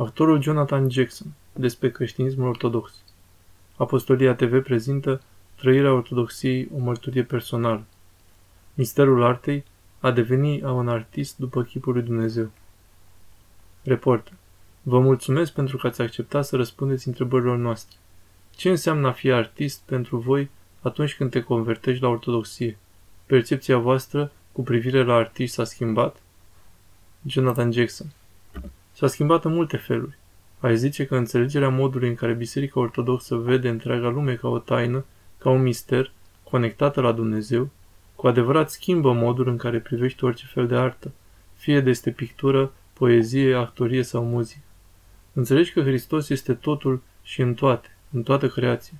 Actorul Jonathan Jackson, despre creștinismul ortodox. Apostolia TV prezintă Trăirea ortodoxiei, o mărturie personală. Misterul artei, a deveni a un artist după chipul lui Dumnezeu. Reporter. Vă mulțumesc pentru că ați acceptat să răspundeți întrebărilor noastre. Ce înseamnă a fi artist pentru voi atunci când te convertești la ortodoxie? Percepția voastră cu privire la artiști s-a schimbat? Jonathan Jackson S-a schimbat în multe feluri. Ai zice că înțelegerea modului în care Biserica Ortodoxă vede întreaga lume ca o taină, ca un mister, conectată la Dumnezeu, cu adevărat schimbă modul în care privești orice fel de artă, fie de este pictură, poezie, actorie sau muzică. Înțelegi că Hristos este totul și în toate, în toată creația.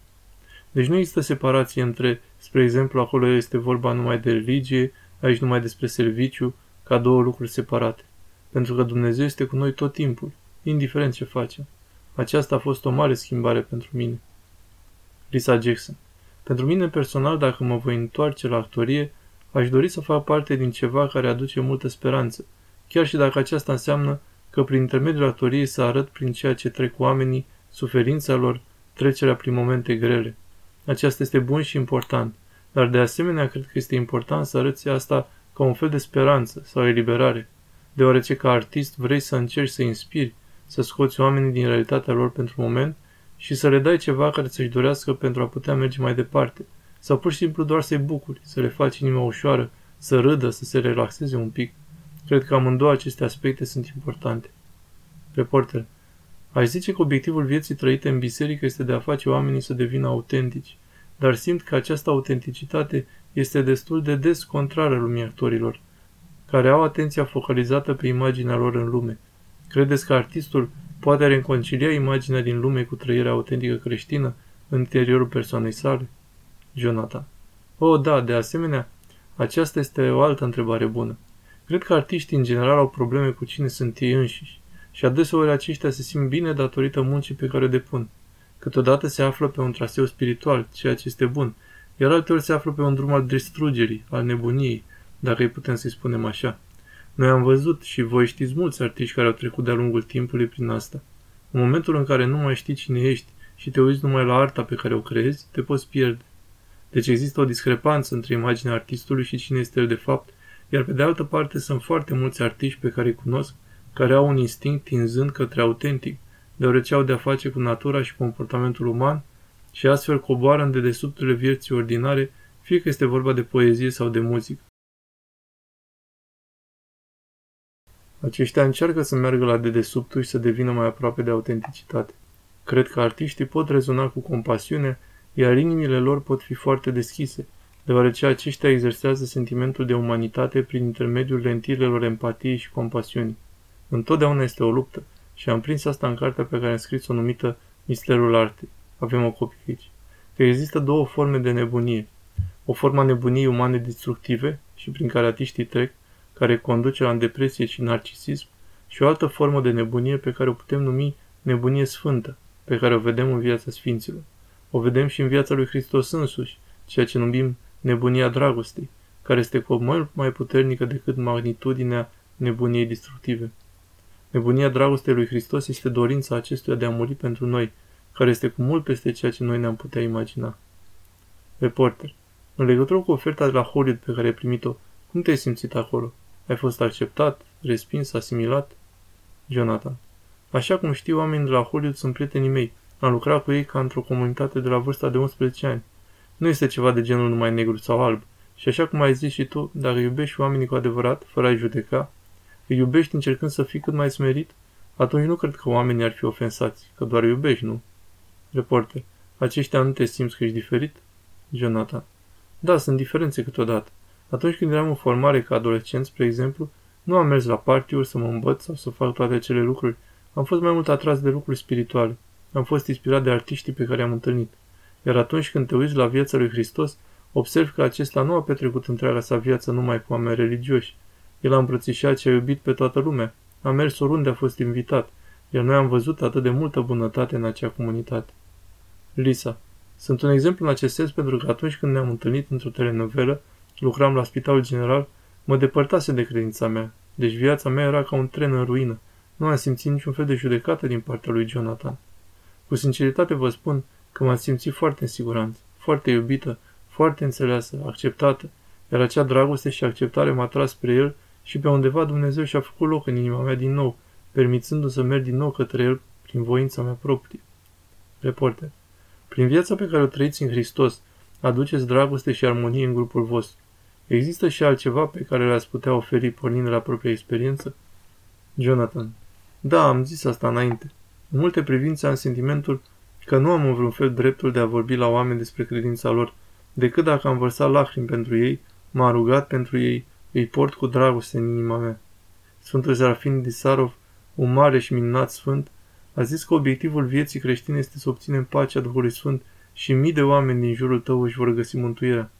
Deci nu există separație între, spre exemplu, acolo este vorba numai de religie, aici numai despre serviciu, ca două lucruri separate pentru că Dumnezeu este cu noi tot timpul, indiferent ce facem. Aceasta a fost o mare schimbare pentru mine. Lisa Jackson Pentru mine personal, dacă mă voi întoarce la actorie, aș dori să fac parte din ceva care aduce multă speranță, chiar și dacă aceasta înseamnă că prin intermediul actoriei să arăt prin ceea ce trec oamenii, suferința lor, trecerea prin momente grele. Aceasta este bun și important, dar de asemenea cred că este important să arăți asta ca un fel de speranță sau eliberare deoarece ca artist vrei să încerci să inspiri, să scoți oamenii din realitatea lor pentru moment și să le dai ceva care să-și dorească pentru a putea merge mai departe, sau pur și simplu doar să-i bucuri, să le faci inima ușoară, să râdă, să se relaxeze un pic. Cred că amândouă aceste aspecte sunt importante. Reporter. Aș zice că obiectivul vieții trăite în biserică este de a face oamenii să devină autentici, dar simt că această autenticitate este destul de des contrară lumii actorilor, care au atenția focalizată pe imaginea lor în lume. Credeți că artistul poate reconcilia imaginea din lume cu trăirea autentică creștină în interiorul persoanei sale? Jonathan. Oh, da, de asemenea, aceasta este o altă întrebare bună. Cred că artiștii în general au probleme cu cine sunt ei înșiși și adeseori aceștia se simt bine datorită muncii pe care o depun. Câteodată se află pe un traseu spiritual, ceea ce este bun, iar alteori se află pe un drum al distrugerii, al nebuniei, dacă îi putem să-i spunem așa. Noi am văzut și voi știți mulți artiști care au trecut de-a lungul timpului prin asta. În momentul în care nu mai știi cine ești și te uiți numai la arta pe care o creezi, te poți pierde. Deci există o discrepanță între imaginea artistului și cine este el de fapt, iar pe de altă parte sunt foarte mulți artiști pe care îi cunosc, care au un instinct tinzând către autentic, deoarece au de-a face cu natura și comportamentul uman și astfel coboară în dedesubturile vieții ordinare, fie că este vorba de poezie sau de muzică. Aceștia încearcă să meargă la dedesubtul și să devină mai aproape de autenticitate. Cred că artiștii pot rezona cu compasiune, iar inimile lor pot fi foarte deschise, deoarece aceștia exersează sentimentul de umanitate prin intermediul lentilelor empatiei și compasiunii. Întotdeauna este o luptă și am prins asta în cartea pe care am scris-o numită Misterul Artei. Avem o copie aici. Că există două forme de nebunie. O formă a nebuniei umane destructive și prin care artiștii trec, care conduce la depresie și narcisism, și o altă formă de nebunie pe care o putem numi nebunie sfântă, pe care o vedem în viața Sfinților. O vedem și în viața lui Hristos însuși, ceea ce numim nebunia dragostei, care este cu mult mai puternică decât magnitudinea nebuniei destructive. Nebunia dragostei lui Hristos este dorința acestuia de a muri pentru noi, care este cu mult peste ceea ce noi ne-am putea imagina. Reporter. În legătură cu oferta de la Hollywood pe care ai primit-o, cum te-ai simțit acolo? Ai fost acceptat, respins, asimilat? Jonathan. Așa cum știi, oamenii de la Hollywood sunt prietenii mei. Am lucrat cu ei ca într-o comunitate de la vârsta de 11 ani. Nu este ceva de genul numai negru sau alb. Și așa cum ai zis și tu, dacă iubești oamenii cu adevărat, fără a-i judeca, îi iubești încercând să fii cât mai smerit, atunci nu cred că oamenii ar fi ofensați, că doar iubești, nu? Reporter. Aceștia nu te simți că ești diferit? Jonathan. Da, sunt diferențe câteodată. Atunci când eram în formare ca adolescent, spre exemplu, nu am mers la partiuri să mă învăț sau să fac toate acele lucruri. Am fost mai mult atras de lucruri spirituale. Am fost inspirat de artiștii pe care am întâlnit. Iar atunci când te uiți la viața lui Hristos, observ că acesta nu a petrecut întreaga sa viață numai cu oameni religioși. El a îmbrățișat și a iubit pe toată lumea. A mers oriunde a fost invitat, iar noi am văzut atât de multă bunătate în acea comunitate. Lisa. Sunt un exemplu în acest sens pentru că atunci când ne-am întâlnit într-o telenovelă, lucram la spitalul general, mă depărtase de credința mea, deci viața mea era ca un tren în ruină, nu am simțit niciun fel de judecată din partea lui Jonathan. Cu sinceritate vă spun că m-am simțit foarte în siguranță, foarte iubită, foarte înțeleasă, acceptată, iar acea dragoste și acceptare m-a tras spre el și pe undeva Dumnezeu și-a făcut loc în inima mea din nou, permițându-mi să merg din nou către el prin voința mea proprie. Reporter. Prin viața pe care o trăiți în Hristos, aduceți dragoste și armonie în grupul vostru. Există și altceva pe care le-ați putea oferi pornind la propria experiență? Jonathan. Da, am zis asta înainte. În multe privințe am sentimentul că nu am în vreun fel dreptul de a vorbi la oameni despre credința lor, decât dacă am vărsat lacrimi pentru ei, m-am rugat pentru ei, îi port cu dragoste în inima mea. Sfântul Serafin Disarov, un mare și minunat sfânt, a zis că obiectivul vieții creștine este să obținem pacea Duhului Sfânt și mii de oameni din jurul tău își vor găsi mântuirea.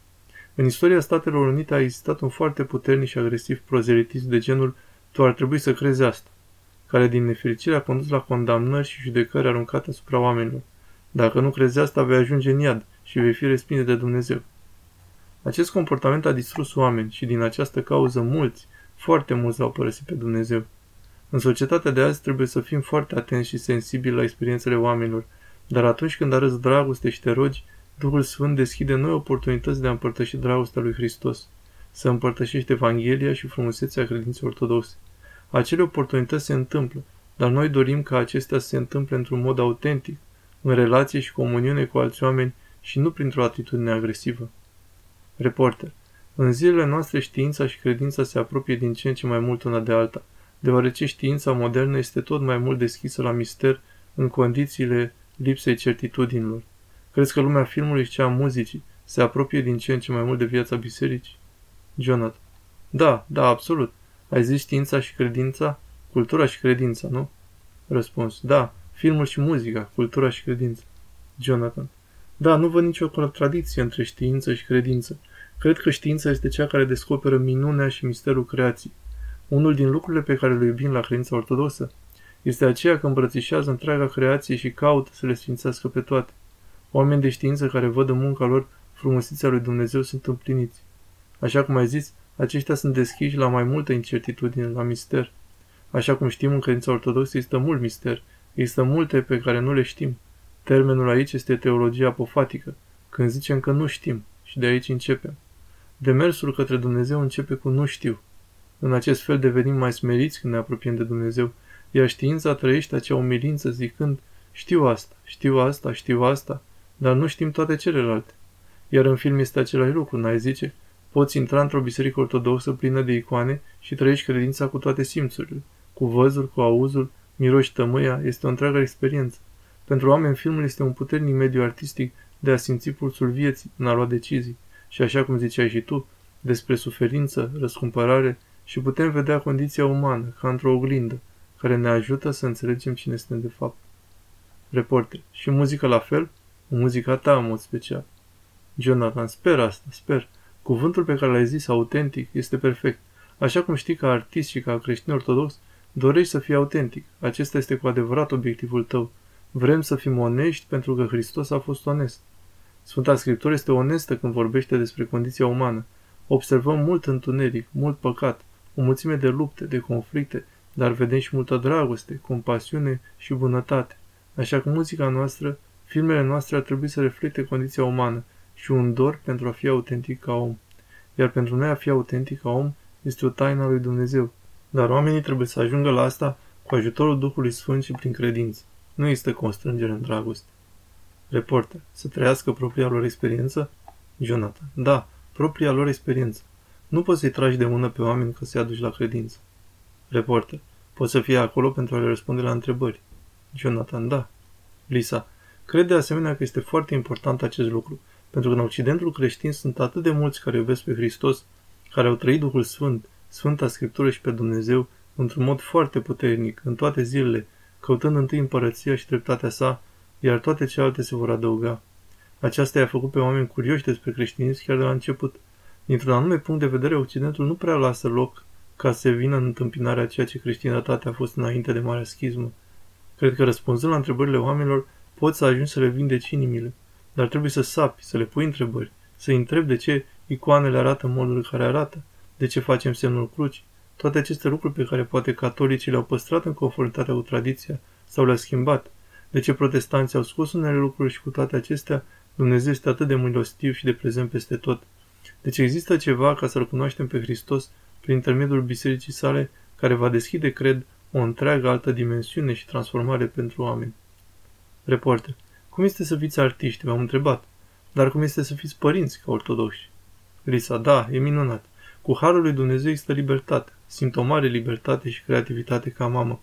În istoria Statelor Unite a existat un foarte puternic și agresiv prozelitism de genul tu ar trebui să crezi asta, care din nefericire a condus la condamnări și judecări aruncate asupra oamenilor. Dacă nu crezi asta, vei ajunge în iad și vei fi respins de Dumnezeu. Acest comportament a distrus oameni și din această cauză mulți, foarte mulți au părăsit pe Dumnezeu. În societatea de azi trebuie să fim foarte atenți și sensibili la experiențele oamenilor, dar atunci când arăți dragoste și te rogi, Duhul Sfânt deschide noi oportunități de a împărtăși dragostea lui Hristos, să împărtășești Evanghelia și frumusețea credinței ortodoxe. Acele oportunități se întâmplă, dar noi dorim ca acestea să se întâmple într-un mod autentic, în relație și comuniune cu alți oameni și nu printr-o atitudine agresivă. Reporter. În zilele noastre știința și credința se apropie din ce în ce mai mult una de alta, deoarece știința modernă este tot mai mult deschisă la mister în condițiile lipsei certitudinilor. Crezi că lumea filmului și cea a muzicii se apropie din ce în ce mai mult de viața bisericii? Jonathan. Da, da, absolut. Ai zis știința și credința? Cultura și credința, nu? Răspuns. Da, filmul și muzica, cultura și credința. Jonathan. Da, nu văd nicio contradicție între știință și credință. Cred că știința este cea care descoperă minunea și misterul creației. Unul din lucrurile pe care le iubim la credința ortodoxă este aceea că îmbrățișează întreaga creație și caută să le sfințească pe toate. Oameni de știință care văd în munca lor frumusețea lui Dumnezeu sunt împliniți. Așa cum ai zis, aceștia sunt deschiși la mai multă incertitudine, la mister. Așa cum știm în credința ortodoxă există mult mister, există multe pe care nu le știm. Termenul aici este teologia apofatică, când zicem că nu știm și de aici începem. Demersul către Dumnezeu începe cu nu știu. În acest fel devenim mai smeriți când ne apropiem de Dumnezeu, iar știința trăiește acea umilință zicând, știu asta, știu asta, știu asta, dar nu știm toate celelalte. Iar în film este același lucru, n-ai zice? Poți intra într-o biserică ortodoxă plină de icoane și trăiești credința cu toate simțurile. Cu văzul, cu auzul, miroși tămâia, este o întreagă experiență. Pentru oameni, filmul este un puternic mediu artistic de a simți pulsul vieții, în a lua decizii. Și așa cum ziceai și tu, despre suferință, răscumpărare și putem vedea condiția umană, ca într-o oglindă, care ne ajută să înțelegem cine suntem de fapt. Reporter. Și muzica la fel? Muzica ta în mod special. Jonathan, sper asta, sper. Cuvântul pe care l-ai zis, autentic, este perfect. Așa cum știi ca artist și ca creștin ortodox, dorești să fii autentic. Acesta este cu adevărat obiectivul tău. Vrem să fim onești pentru că Hristos a fost onest. Sfânta Scriptură este onestă când vorbește despre condiția umană. Observăm mult întuneric, mult păcat, o mulțime de lupte, de conflicte, dar vedem și multă dragoste, compasiune și bunătate. Așa că muzica noastră, filmele noastre ar trebui să reflecte condiția umană și un dor pentru a fi autentic ca om. Iar pentru noi a fi autentic ca om este o taină a lui Dumnezeu. Dar oamenii trebuie să ajungă la asta cu ajutorul Duhului Sfânt și prin credință. Nu este constrângere în dragoste. Reporter. Să trăiască propria lor experiență? Jonathan. Da, propria lor experiență. Nu poți să-i tragi de mână pe oameni că se aduci la credință. Reporter. Poți să fie acolo pentru a le răspunde la întrebări. Jonathan. Da. Lisa. Cred de asemenea că este foarte important acest lucru, pentru că în Occidentul creștin sunt atât de mulți care iubesc pe Hristos, care au trăit Duhul Sfânt, Sfânta Scriptură și pe Dumnezeu, într-un mod foarte puternic, în toate zilele, căutând întâi împărăția și dreptatea sa, iar toate celelalte se vor adăuga. Aceasta i-a făcut pe oameni curioși despre creștinism chiar de la început. Dintr-un anume punct de vedere, Occidentul nu prea lasă loc ca să vină în întâmpinarea ceea ce creștinătatea a fost înainte de Marea Schismă. Cred că răspunzând la întrebările oamenilor, poți să ajungi să le vindeci inimile, dar trebuie să sapi, să le pui întrebări, să-i întrebi de ce icoanele arată în modul care arată, de ce facem semnul cruci. Toate aceste lucruri pe care poate catolicii le-au păstrat în conformitate cu tradiția sau le-au schimbat. De ce protestanții au scos unele lucruri și cu toate acestea Dumnezeu este atât de milostiv și de prezent peste tot. Deci există ceva ca să-L cunoaștem pe Hristos prin intermediul bisericii sale care va deschide, cred, o întreagă altă dimensiune și transformare pentru oameni. Reporter. Cum este să fiți artiști? V-am întrebat. Dar cum este să fiți părinți ca ortodoxi? Lisa. Da, e minunat. Cu harul lui Dumnezeu există libertate. Simt o mare libertate și creativitate ca mamă.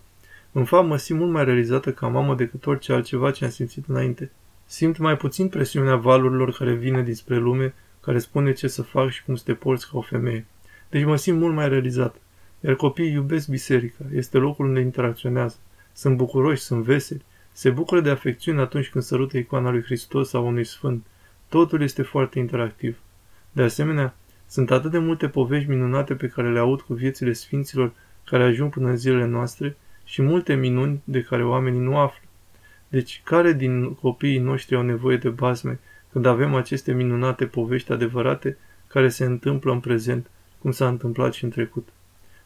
În fapt, mă simt mult mai realizată ca mamă decât orice altceva ce am simțit înainte. Simt mai puțin presiunea valurilor care vine dinspre lume, care spune ce să fac și cum să te porți ca o femeie. Deci mă simt mult mai realizat. Iar copiii iubesc biserica, este locul unde interacționează. Sunt bucuroși, sunt veseli, se bucură de afecțiune atunci când sărută icoana lui Hristos sau unui sfânt. Totul este foarte interactiv. De asemenea, sunt atât de multe povești minunate pe care le aud cu viețile sfinților care ajung până în zilele noastre și multe minuni de care oamenii nu află. Deci, care din copiii noștri au nevoie de bazme când avem aceste minunate povești adevărate care se întâmplă în prezent, cum s-a întâmplat și în trecut?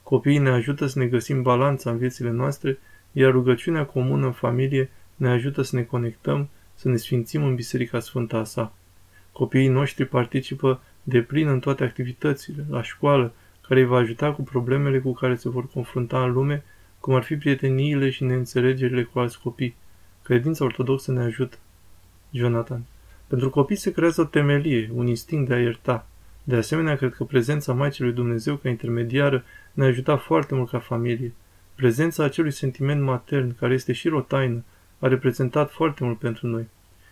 Copiii ne ajută să ne găsim balanța în viețile noastre, iar rugăciunea comună în familie ne ajută să ne conectăm, să ne sfințim în Biserica Sfântă a sa. Copiii noștri participă de plin în toate activitățile, la școală, care îi va ajuta cu problemele cu care se vor confrunta în lume, cum ar fi prieteniile și neînțelegerile cu alți copii. Credința ortodoxă ne ajută. Jonathan. Pentru copii se creează o temelie, un instinct de a ierta. De asemenea, cred că prezența Maicii lui Dumnezeu ca intermediară ne-a ajutat foarte mult ca familie. Prezența acelui sentiment matern, care este și o taină, a reprezentat foarte mult pentru noi.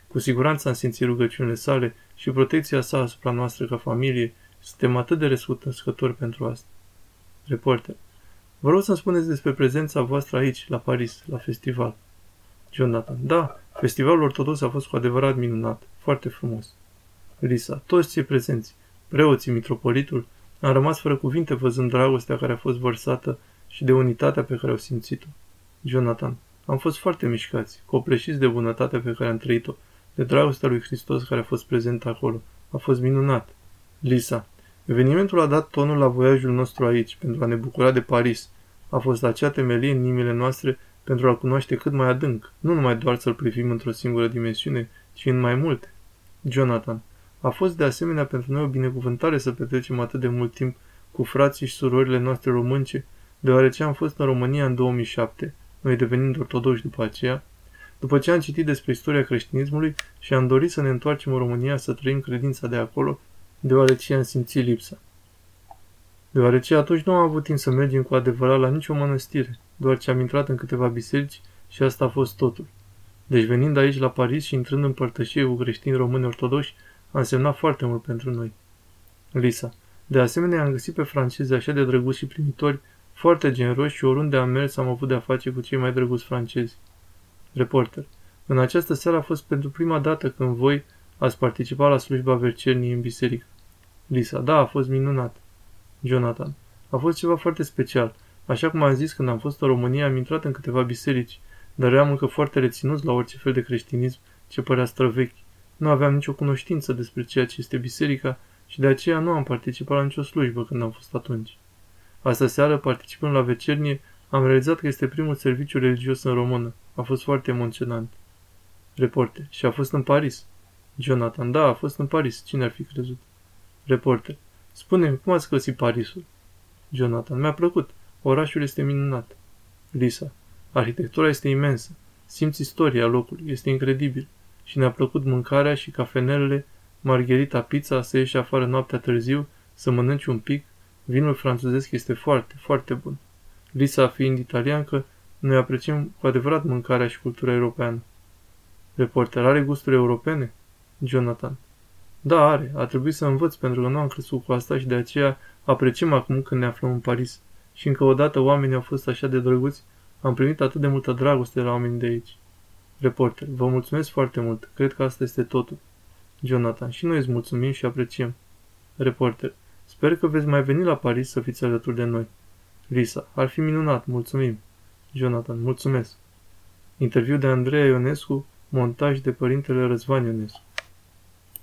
Cu siguranță am simțit rugăciunile sale și protecția sa asupra noastră ca familie. Suntem atât de răscutăscători pentru asta. Reporter. Vă rog să-mi spuneți despre prezența voastră aici, la Paris, la festival. Jonathan. Da, festivalul ortodox a fost cu adevărat minunat. Foarte frumos. Lisa. Toți cei prezenți, preoții, mitropolitul, am rămas fără cuvinte văzând dragostea care a fost vărsată și de unitatea pe care au simțit-o. Jonathan. Am fost foarte mișcați, copleșiți de bunătatea pe care am trăit-o, de dragostea lui Hristos care a fost prezent acolo. A fost minunat. Lisa. Evenimentul a dat tonul la voiajul nostru aici, pentru a ne bucura de Paris. A fost acea temelie în inimile noastre pentru a cunoaște cât mai adânc, nu numai doar să-l privim într-o singură dimensiune, ci în mai multe. Jonathan. A fost de asemenea pentru noi o binecuvântare să petrecem atât de mult timp cu frații și surorile noastre românce, deoarece am fost în România în 2007, noi devenind ortodoși după aceea, după ce am citit despre istoria creștinismului și am dorit să ne întoarcem în România să trăim credința de acolo, deoarece am simțit lipsa. Deoarece atunci nu am avut timp să mergem cu adevărat la nicio mănăstire, doar ce am intrat în câteva biserici și asta a fost totul. Deci venind aici la Paris și intrând în părtășie cu creștini români ortodoși, a însemnat foarte mult pentru noi. Lisa. De asemenea, am găsit pe francezi așa de drăguți și primitori, foarte generoși și oriunde am mers am avut de-a face cu cei mai drăguți francezi. Reporter. În această seară a fost pentru prima dată când voi ați participat la slujba vercernii în biserică. Lisa. Da, a fost minunat. Jonathan. A fost ceva foarte special. Așa cum am zis când am fost în România, am intrat în câteva biserici, dar eram încă foarte reținuți la orice fel de creștinism ce părea străvechi. Nu aveam nicio cunoștință despre ceea ce este biserica și de aceea nu am participat la nicio slujbă când am fost atunci. Asta seară, participând la vecernie, am realizat că este primul serviciu religios în română. A fost foarte emoționant. Reporter. Și a fost în Paris. Jonathan. Da, a fost în Paris. Cine ar fi crezut? Reporter. Spune-mi, cum ați găsit Parisul? Jonathan. Mi-a plăcut. Orașul este minunat. Lisa. Arhitectura este imensă. Simți istoria locului. Este incredibil. Și ne-a plăcut mâncarea și cafenelele, margherita pizza, să ieși afară noaptea târziu, să mănânci un pic. Vinul franțuzesc este foarte, foarte bun. Lisa fiind italiancă, noi apreciem cu adevărat mâncarea și cultura europeană. Reporter are gusturi europene? Jonathan. Da, are. A trebuit să învăț pentru că nu am crescut cu asta și de aceea apreciem acum când ne aflăm în Paris. Și încă o dată oamenii au fost așa de drăguți, am primit atât de multă dragoste de la oamenii de aici. Reporter, vă mulțumesc foarte mult. Cred că asta este totul. Jonathan, și noi îți mulțumim și apreciem. Reporter, sper că veți mai veni la Paris să fiți alături de noi. Lisa, ar fi minunat, mulțumim. Jonathan, mulțumesc. Interviu de Andreea Ionescu, montaj de părintele Răzvan Ionescu.